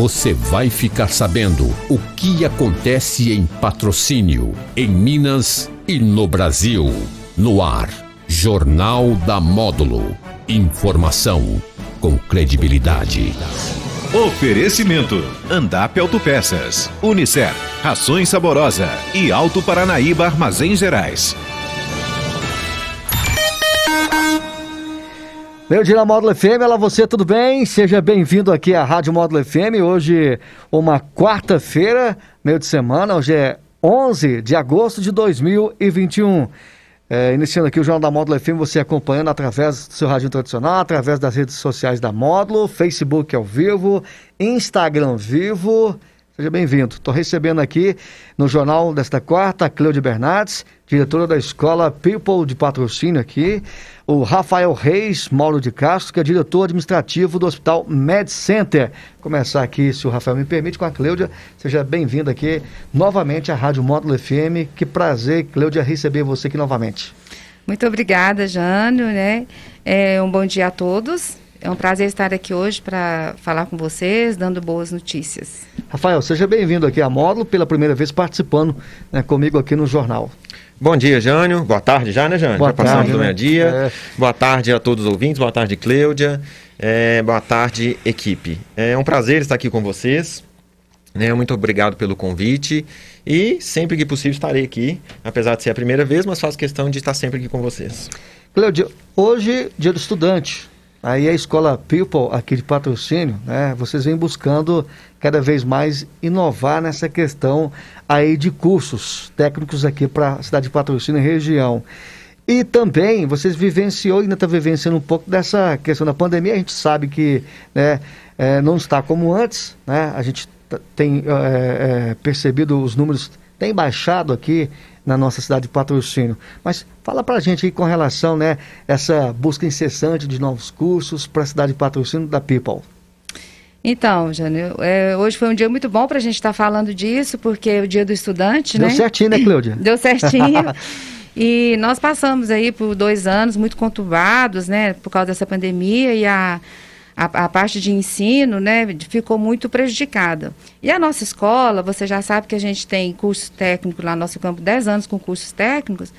você vai ficar sabendo o que acontece em patrocínio, em Minas e no Brasil. No ar, Jornal da Módulo. Informação com credibilidade. Oferecimento: Andap Autopeças, Unicef, Rações Saborosa e Alto Paranaíba Armazéns Gerais. Meu dia na Módulo FM, ela você, tudo bem? Seja bem-vindo aqui à Rádio Módulo FM. Hoje, uma quarta-feira, meio de semana, hoje é 11 de agosto de 2021. É, iniciando aqui o Jornal da Módulo FM, você acompanhando através do seu rádio tradicional, através das redes sociais da Módulo, Facebook ao vivo, Instagram vivo. Seja bem-vindo. Estou recebendo aqui no jornal desta quarta, a Cleude Bernardes, diretora da escola People de Patrocínio aqui, o Rafael Reis Mauro de Castro, que é diretor administrativo do Hospital Med Center. Começar aqui, se o Rafael me permite, com a Cleudia. Seja bem-vindo aqui novamente à Rádio Módulo FM. Que prazer, Cleudia, receber você aqui novamente. Muito obrigada, Jânio, né? É, um bom dia a todos. É um prazer estar aqui hoje para falar com vocês, dando boas notícias. Rafael, seja bem-vindo aqui à Módulo, pela primeira vez participando né, comigo aqui no jornal. Bom dia, Jânio. Boa tarde já, né, Jânio? Boa já passamos tarde, do né? meio-dia. É. Boa tarde a todos os ouvintes, boa tarde, Cleudia. É, boa tarde, equipe. É um prazer estar aqui com vocês. Né, muito obrigado pelo convite. E sempre que possível estarei aqui, apesar de ser a primeira vez, mas faço questão de estar sempre aqui com vocês. Cleudia, hoje, dia do estudante. Aí a escola People, aqui de patrocínio, né? Vocês vêm buscando cada vez mais inovar nessa questão aí de cursos técnicos aqui para a cidade de patrocínio e região. E também vocês vivenciou ainda está vivenciando um pouco dessa questão da pandemia. A gente sabe que né, é, não está como antes, né? A gente tem é, é, percebido os números têm baixado aqui na nossa cidade de patrocínio. Mas fala para a gente aí com relação, né, essa busca incessante de novos cursos para a cidade de patrocínio da People. Então, Jânio, é, hoje foi um dia muito bom para a gente estar falando disso, porque é o dia do estudante, Deu né? certinho, né, Cleudia? Deu certinho. e nós passamos aí por dois anos muito conturbados, né, por causa dessa pandemia e a, a, a parte de ensino, né, ficou muito prejudicada. E a nossa escola, você já sabe que a gente tem curso técnico lá no nosso campo, 10 anos com cursos técnicos,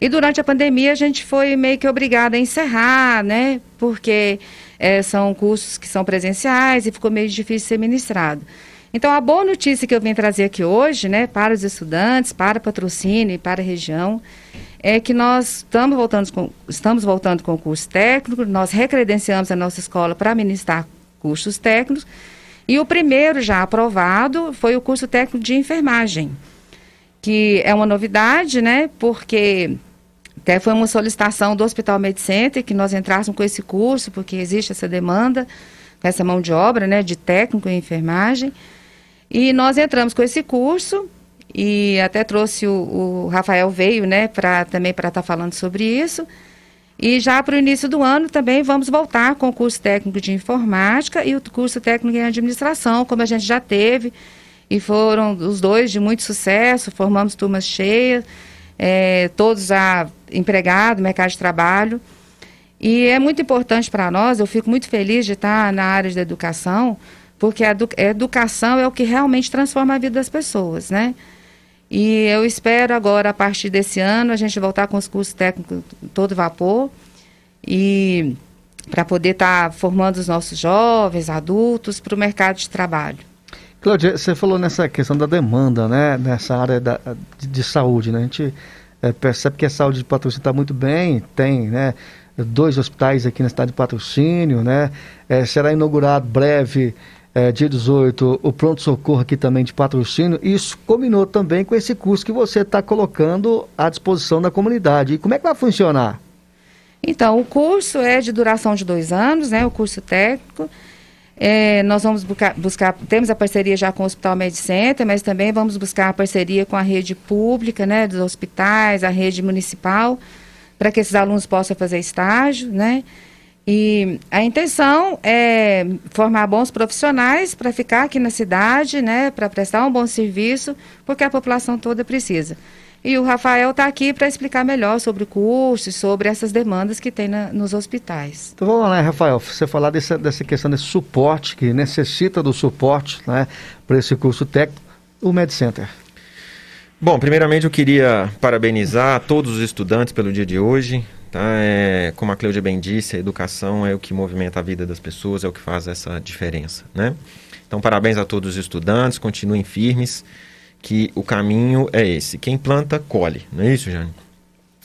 e durante a pandemia a gente foi meio que obrigada a encerrar, né, porque eh, são cursos que são presenciais e ficou meio difícil ser ministrado. Então, a boa notícia que eu vim trazer aqui hoje, né, para os estudantes, para patrocínio e para a região, é que nós estamos voltando com, estamos voltando com o curso técnico, nós recredenciamos a nossa escola para ministrar cursos técnicos, e o primeiro já aprovado foi o curso técnico de enfermagem, que é uma novidade, né, porque até foi uma solicitação do Hospital Med Center que nós entrássemos com esse curso, porque existe essa demanda, essa mão de obra, né, de técnico em enfermagem. E nós entramos com esse curso e até trouxe o, o Rafael veio, né, para também para estar falando sobre isso. E já para o início do ano também vamos voltar com o curso técnico de informática e o curso técnico em administração, como a gente já teve. E foram os dois de muito sucesso, formamos turmas cheias, eh, todos já empregados, mercado de trabalho. E é muito importante para nós, eu fico muito feliz de estar na área da educação, porque a educação é o que realmente transforma a vida das pessoas, né? E eu espero agora, a partir desse ano, a gente voltar com os cursos técnicos todo vapor e para poder estar formando os nossos jovens, adultos, para o mercado de trabalho. Cláudia, você falou nessa questão da demanda, né? Nessa área da, de, de saúde, né? A gente eh, percebe que a saúde de patrocínio está muito bem, tem, né? Dois hospitais aqui na cidade de patrocínio, né? Eh, será inaugurado breve, eh, dia 18, o pronto-socorro aqui também de patrocínio. Isso combinou também com esse curso que você está colocando à disposição da comunidade. E como é que vai funcionar? Então, o curso é de duração de dois anos, né? O curso técnico. É, nós vamos buscar, buscar, temos a parceria já com o Hospital Med Center, mas também vamos buscar a parceria com a rede pública, né? Dos hospitais, a rede municipal, para que esses alunos possam fazer estágio, né? E a intenção é formar bons profissionais para ficar aqui na cidade, né? Para prestar um bom serviço, porque a população toda precisa. E o Rafael está aqui para explicar melhor sobre o curso, sobre essas demandas que tem na, nos hospitais. Então vamos lá, Rafael, você falar dessa, dessa questão desse suporte, que necessita do suporte né, para esse curso técnico, o MedCenter. Bom, primeiramente eu queria parabenizar todos os estudantes pelo dia de hoje. Tá? É, como a Cleudia bem disse, a educação é o que movimenta a vida das pessoas, é o que faz essa diferença. Né? Então, parabéns a todos os estudantes, continuem firmes, que o caminho é esse. Quem planta, colhe. Não é isso, Jane?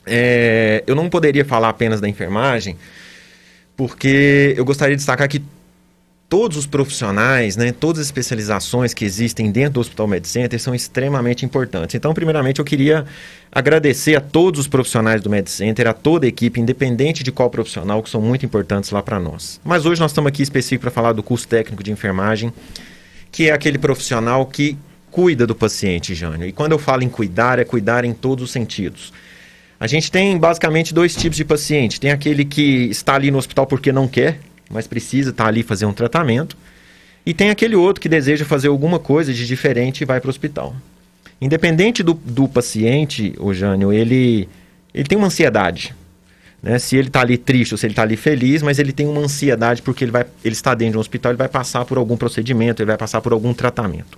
É, eu não poderia falar apenas da enfermagem, porque eu gostaria de destacar que todos os profissionais, né, todas as especializações que existem dentro do Hospital Med Center são extremamente importantes. Então, primeiramente, eu queria agradecer a todos os profissionais do Med Center, a toda a equipe, independente de qual profissional, que são muito importantes lá para nós. Mas hoje nós estamos aqui específico para falar do curso técnico de enfermagem, que é aquele profissional que cuida do paciente, Jânio. E quando eu falo em cuidar, é cuidar em todos os sentidos. A gente tem basicamente dois tipos de paciente. Tem aquele que está ali no hospital porque não quer, mas precisa estar ali fazer um tratamento. E tem aquele outro que deseja fazer alguma coisa de diferente e vai para o hospital. Independente do, do paciente, o Jânio, ele, ele tem uma ansiedade. Né? Se ele está ali triste ou se ele está ali feliz, mas ele tem uma ansiedade porque ele, vai, ele está dentro de um hospital, ele vai passar por algum procedimento, ele vai passar por algum tratamento.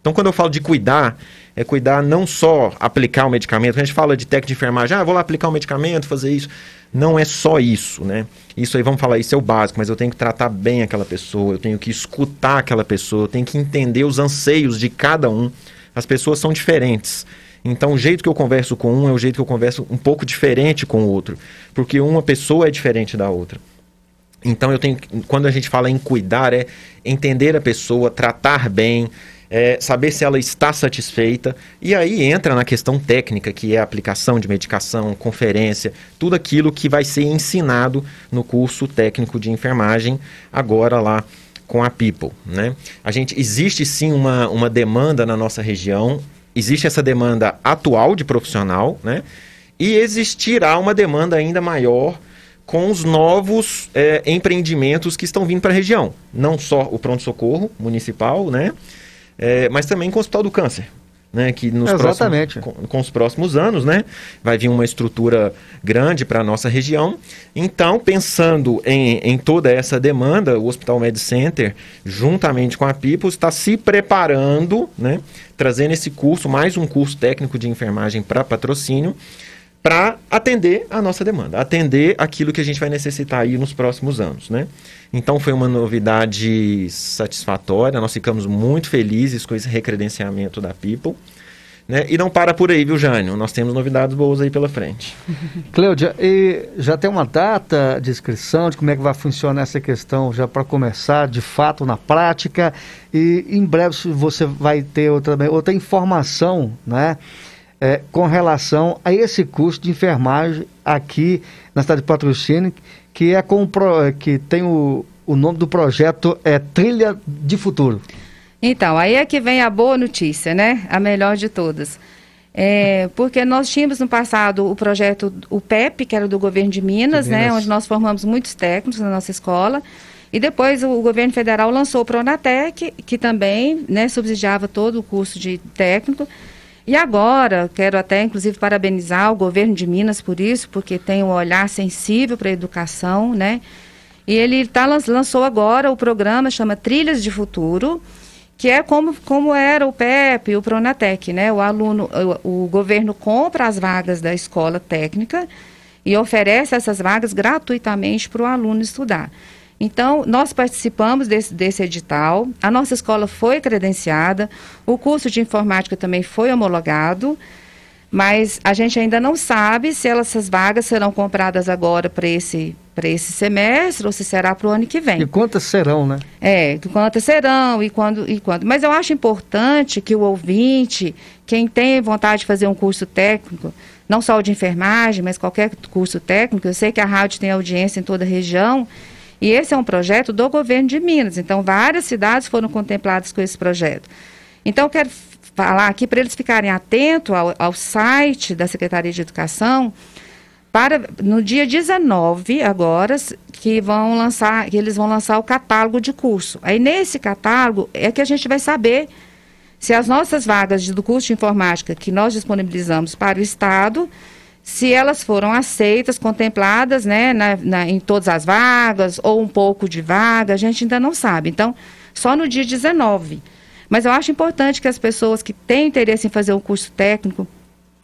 Então, quando eu falo de cuidar, é cuidar não só aplicar o medicamento. A gente fala de técnica de enfermagem, ah, vou lá aplicar o medicamento, fazer isso. Não é só isso, né? Isso aí, vamos falar, isso é o básico, mas eu tenho que tratar bem aquela pessoa, eu tenho que escutar aquela pessoa, eu tenho que entender os anseios de cada um. As pessoas são diferentes. Então, o jeito que eu converso com um é o jeito que eu converso um pouco diferente com o outro, porque uma pessoa é diferente da outra. Então, eu tenho, quando a gente fala em cuidar, é entender a pessoa, tratar bem, é, saber se ela está satisfeita. E aí entra na questão técnica, que é a aplicação de medicação, conferência, tudo aquilo que vai ser ensinado no curso técnico de enfermagem, agora lá com a People. Né? A gente existe sim uma, uma demanda na nossa região, existe essa demanda atual de profissional, né? E existirá uma demanda ainda maior com os novos é, empreendimentos que estão vindo para a região. Não só o pronto-socorro municipal, né? É, mas também com o Hospital do Câncer. Né, que nos Exatamente. Próximos, com, com, os próximos anos, né, vai vir uma estrutura grande para a nossa região. Então, pensando em, em toda essa demanda, o Hospital Med Center, juntamente com a Pipos, está se preparando, né, trazendo esse curso, mais um curso técnico de enfermagem para patrocínio, para atender a nossa demanda, atender aquilo que a gente vai necessitar aí nos próximos anos, né? Então foi uma novidade satisfatória, nós ficamos muito felizes com esse recredenciamento da People. Né? E não para por aí, viu, Jânio? Nós temos novidades boas aí pela frente. Cleudia, e já tem uma data de inscrição de como é que vai funcionar essa questão já para começar de fato na prática e em breve você vai ter outra, outra informação, né? É, com relação a esse curso de enfermagem aqui na cidade de Patrocínio, que é com que tem o, o nome do projeto é Trilha de Futuro. Então, aí é que vem a boa notícia, né? A melhor de todas. É, porque nós tínhamos no passado o projeto, o PEP, que era do governo de Minas, de Minas, né? Onde nós formamos muitos técnicos na nossa escola. E depois o governo federal lançou o Pronatec, que também né, subsidiava todo o curso de técnico. E agora, quero até inclusive parabenizar o governo de Minas por isso, porque tem um olhar sensível para a educação, né? E ele tá, lançou agora o programa, chama Trilhas de Futuro, que é como, como era o PEP, o Pronatec, né? O aluno, o, o governo compra as vagas da escola técnica e oferece essas vagas gratuitamente para o aluno estudar. Então, nós participamos desse, desse edital, a nossa escola foi credenciada, o curso de informática também foi homologado, mas a gente ainda não sabe se elas, essas vagas serão compradas agora para esse, esse semestre ou se será para o ano que vem. E quantas serão, né? É, quantas serão e quando e quando. Mas eu acho importante que o ouvinte, quem tem vontade de fazer um curso técnico, não só o de enfermagem, mas qualquer curso técnico, eu sei que a rádio tem audiência em toda a região, e esse é um projeto do governo de Minas. Então, várias cidades foram contempladas com esse projeto. Então, quero falar aqui para eles ficarem atentos ao, ao site da Secretaria de Educação para no dia 19 agora que vão lançar que eles vão lançar o catálogo de curso. Aí nesse catálogo é que a gente vai saber se as nossas vagas do curso de informática que nós disponibilizamos para o Estado, se elas foram aceitas, contempladas, né, na, na, em todas as vagas, ou um pouco de vaga, a gente ainda não sabe. Então, só no dia 19. Mas eu acho importante que as pessoas que têm interesse em fazer um curso técnico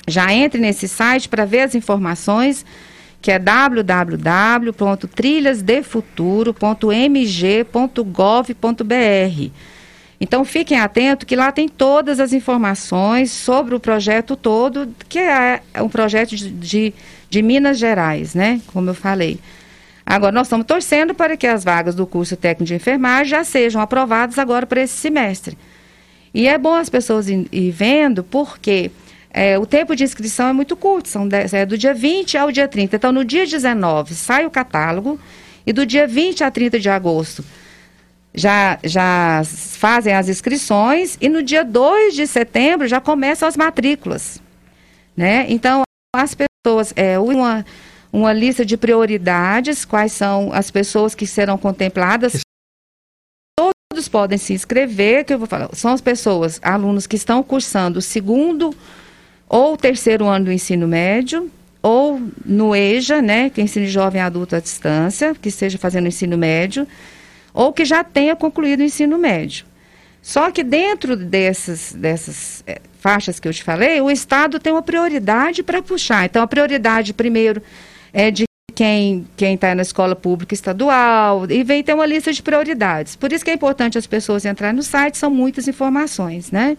já entrem nesse site para ver as informações, que é www.trilhasdefuturo.mg.gov.br. Então fiquem atentos que lá tem todas as informações sobre o projeto todo, que é um projeto de, de, de Minas Gerais, né? Como eu falei. Agora, nós estamos torcendo para que as vagas do curso técnico de enfermagem já sejam aprovadas agora para esse semestre. E é bom as pessoas ir, vendo, porque é, o tempo de inscrição é muito curto, são é do dia 20 ao dia 30. Então, no dia 19 sai o catálogo e do dia 20 a 30 de agosto já, já fazem as inscrições e no dia 2 de setembro já começam as matrículas. Né? Então, as pessoas, é uma, uma lista de prioridades, quais são as pessoas que serão contempladas. Todos podem se inscrever, que eu vou falar, são as pessoas, alunos que estão cursando o segundo ou terceiro ano do ensino médio, ou no EJA, né, que é ensino jovem adulto à distância, que esteja fazendo ensino médio, ou que já tenha concluído o ensino médio. Só que dentro dessas, dessas é, faixas que eu te falei, o Estado tem uma prioridade para puxar. Então, a prioridade, primeiro, é de quem está na escola pública estadual, e vem ter uma lista de prioridades. Por isso que é importante as pessoas entrarem no site, são muitas informações, né?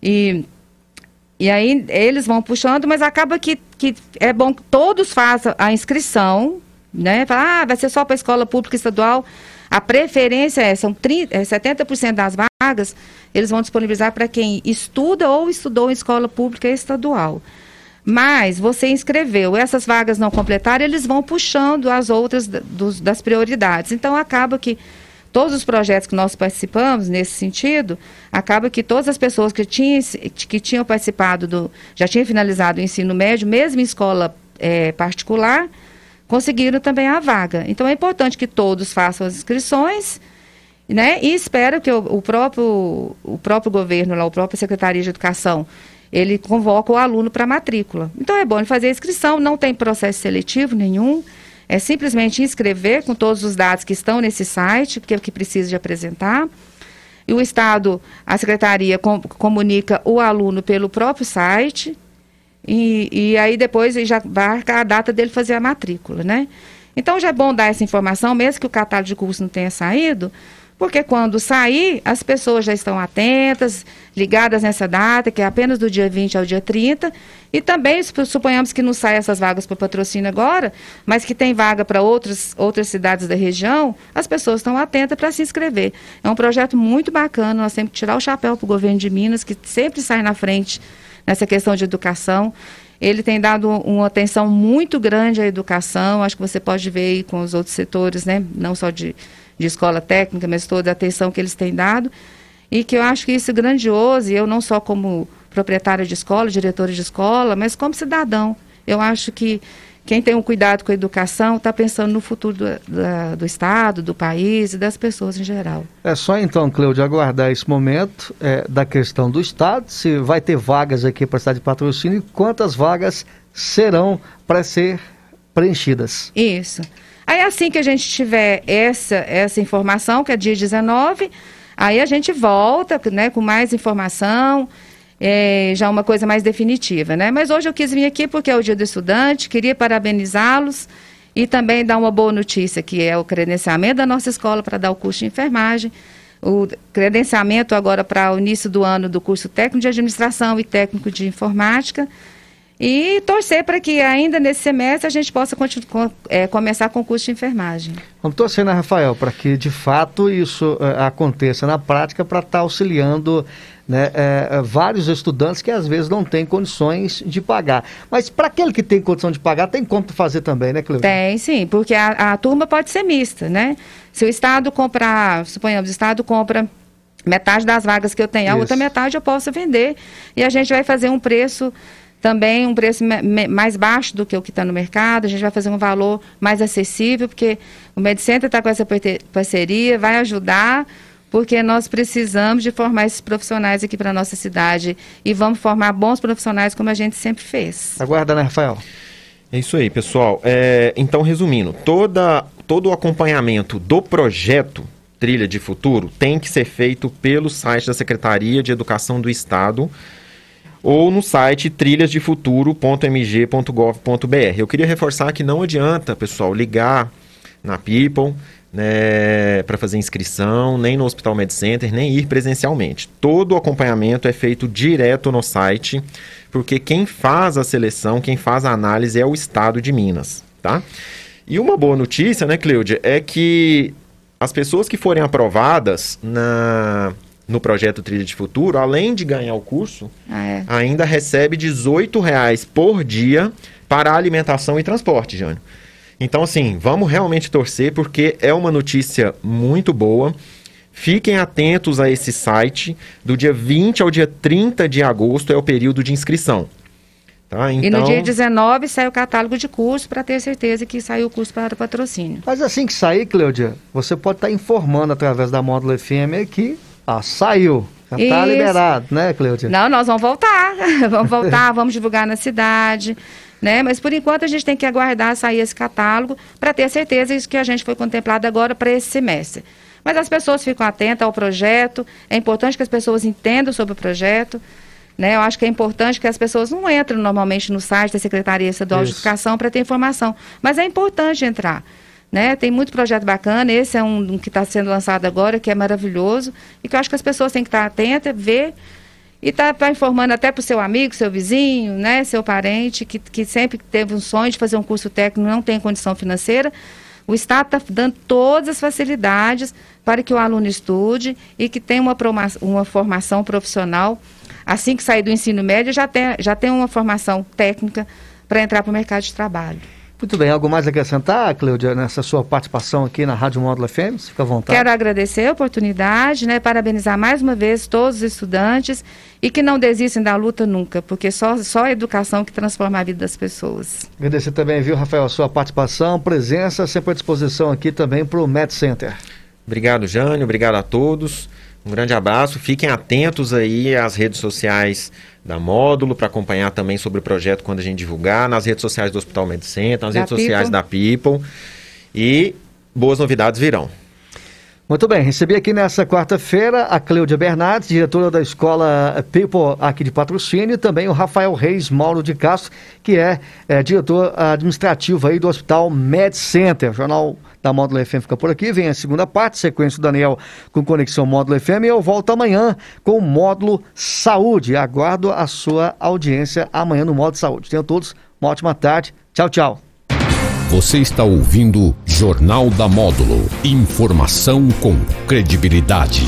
E, e aí eles vão puxando, mas acaba que, que é bom que todos façam a inscrição, né? Fala, ah, vai ser só para a escola pública estadual. A preferência é, são 30, é 70% das vagas, eles vão disponibilizar para quem estuda ou estudou em escola pública estadual. Mas você inscreveu, essas vagas não completaram, eles vão puxando as outras dos, das prioridades. Então, acaba que todos os projetos que nós participamos nesse sentido, acaba que todas as pessoas que tinham, que tinham participado do, já tinham finalizado o ensino médio, mesmo em escola é, particular, conseguiram também a vaga. Então é importante que todos façam as inscrições, né? E espero que o, o próprio o próprio governo, lá, o próprio Secretaria de Educação, ele convoca o aluno para matrícula. Então é bom fazer a inscrição, não tem processo seletivo nenhum. É simplesmente inscrever com todos os dados que estão nesse site, que é o que precisa de apresentar. E o Estado, a Secretaria com, comunica o aluno pelo próprio site, e, e aí depois já marca a data dele fazer a matrícula, né? Então já é bom dar essa informação, mesmo que o catálogo de curso não tenha saído, porque quando sair, as pessoas já estão atentas, ligadas nessa data, que é apenas do dia 20 ao dia 30, e também suponhamos que não saiam essas vagas para patrocínio agora, mas que tem vaga para outras, outras cidades da região, as pessoas estão atentas para se inscrever. É um projeto muito bacana, nós temos que tirar o chapéu para o governo de Minas, que sempre sai na frente nessa questão de educação. Ele tem dado uma atenção muito grande à educação, acho que você pode ver aí com os outros setores, né? não só de, de escola técnica, mas toda a atenção que eles têm dado. E que eu acho que isso é grandioso, e eu não só como proprietária de escola, diretora de escola, mas como cidadão. Eu acho que quem tem um cuidado com a educação está pensando no futuro do, da, do Estado, do país e das pessoas em geral. É só então, Cleude, aguardar esse momento é, da questão do Estado, se vai ter vagas aqui para a cidade de patrocínio e quantas vagas serão para ser preenchidas. Isso. Aí assim que a gente tiver essa, essa informação, que é dia 19, aí a gente volta né, com mais informação é, já uma coisa mais definitiva, né? Mas hoje eu quis vir aqui porque é o Dia do Estudante, queria parabenizá-los e também dar uma boa notícia, que é o credenciamento da nossa escola para dar o curso de enfermagem, o credenciamento agora para o início do ano do curso técnico de administração e técnico de informática, e torcer para que ainda nesse semestre a gente possa é, começar com o curso de enfermagem. Vamos torcer, né, Rafael, para que de fato isso é, aconteça na prática para estar tá auxiliando né, é, é, vários estudantes que às vezes não têm condições de pagar. Mas para aquele que tem condição de pagar, tem como fazer também, né, Cleusa? Tem, sim, porque a, a turma pode ser mista, né? Se o Estado comprar, suponhamos, o Estado compra metade das vagas que eu tenho, a Isso. outra metade eu posso vender e a gente vai fazer um preço também um preço mais baixo do que o que está no mercado, a gente vai fazer um valor mais acessível, porque o MedCenter está com essa parceria, vai ajudar porque nós precisamos de formar esses profissionais aqui para a nossa cidade e vamos formar bons profissionais como a gente sempre fez. Aguarda, né, Rafael? É isso aí, pessoal. É, então, resumindo, toda, todo o acompanhamento do projeto Trilha de Futuro tem que ser feito pelo site da Secretaria de Educação do Estado ou no site trilhasdefuturo.mg.gov.br. Eu queria reforçar que não adianta, pessoal, ligar na People né, para fazer inscrição, nem no Hospital Med Center, nem ir presencialmente. Todo o acompanhamento é feito direto no site, porque quem faz a seleção, quem faz a análise é o Estado de Minas, tá? E uma boa notícia, né, Cleudia, é que as pessoas que forem aprovadas na, no projeto Trilha de Futuro, além de ganhar o curso, ah, é. ainda recebe 18 reais por dia para alimentação e transporte, Jânio. Então, assim, vamos realmente torcer porque é uma notícia muito boa. Fiquem atentos a esse site. Do dia 20 ao dia 30 de agosto é o período de inscrição. Tá? Então... E no então dia 19 sai o catálogo de curso para ter certeza que saiu o curso para o patrocínio. Mas assim que sair, Cleudia, você pode estar tá informando através da Módulo FM que ah, saiu. Já está liberado, né, Cleudia? Não, nós vamos voltar. vamos voltar, vamos divulgar na cidade né? Mas por enquanto a gente tem que aguardar sair esse catálogo para ter certeza isso que a gente foi contemplado agora para esse semestre. Mas as pessoas ficam atentas ao projeto, é importante que as pessoas entendam sobre o projeto. Né? Eu acho que é importante que as pessoas não entrem normalmente no site da Secretaria Estadual de Educação para ter informação, mas é importante entrar. Né? Tem muito projeto bacana, esse é um, um que está sendo lançado agora, que é maravilhoso, e que eu acho que as pessoas têm que estar atentas, ver e está tá informando até para o seu amigo, seu vizinho, né, seu parente, que, que sempre teve um sonho de fazer um curso técnico não tem condição financeira. O Estado está dando todas as facilidades para que o aluno estude e que tenha uma, uma formação profissional. Assim que sair do ensino médio, já tem, já tem uma formação técnica para entrar para o mercado de trabalho. Muito bem, algo mais a acrescentar, Cleudia, nessa sua participação aqui na Rádio Módulo FM? Fica à vontade. Quero agradecer a oportunidade, né, parabenizar mais uma vez todos os estudantes e que não desistem da luta nunca, porque só, só a educação que transforma a vida das pessoas. Agradecer também, viu, Rafael, a sua participação, presença, sempre à disposição aqui também para o Med Center. Obrigado, Jânio, obrigado a todos. Um grande abraço. Fiquem atentos aí às redes sociais da Módulo para acompanhar também sobre o projeto quando a gente divulgar, nas redes sociais do Hospital Medicina, nas da redes People. sociais da People. E boas novidades virão. Muito bem, recebi aqui nessa quarta-feira a Cleudia Bernardes, diretora da Escola People aqui de patrocínio, e também o Rafael Reis Mauro de Castro, que é, é diretor administrativo aí do Hospital Med Center. O Jornal da Módulo FM fica por aqui, vem a segunda parte, sequência do Daniel com Conexão Módulo FM, e eu volto amanhã com o Módulo Saúde. Aguardo a sua audiência amanhã no Módulo Saúde. Tenham todos uma ótima tarde. Tchau, tchau. Você está ouvindo Jornal da Módulo. Informação com credibilidade.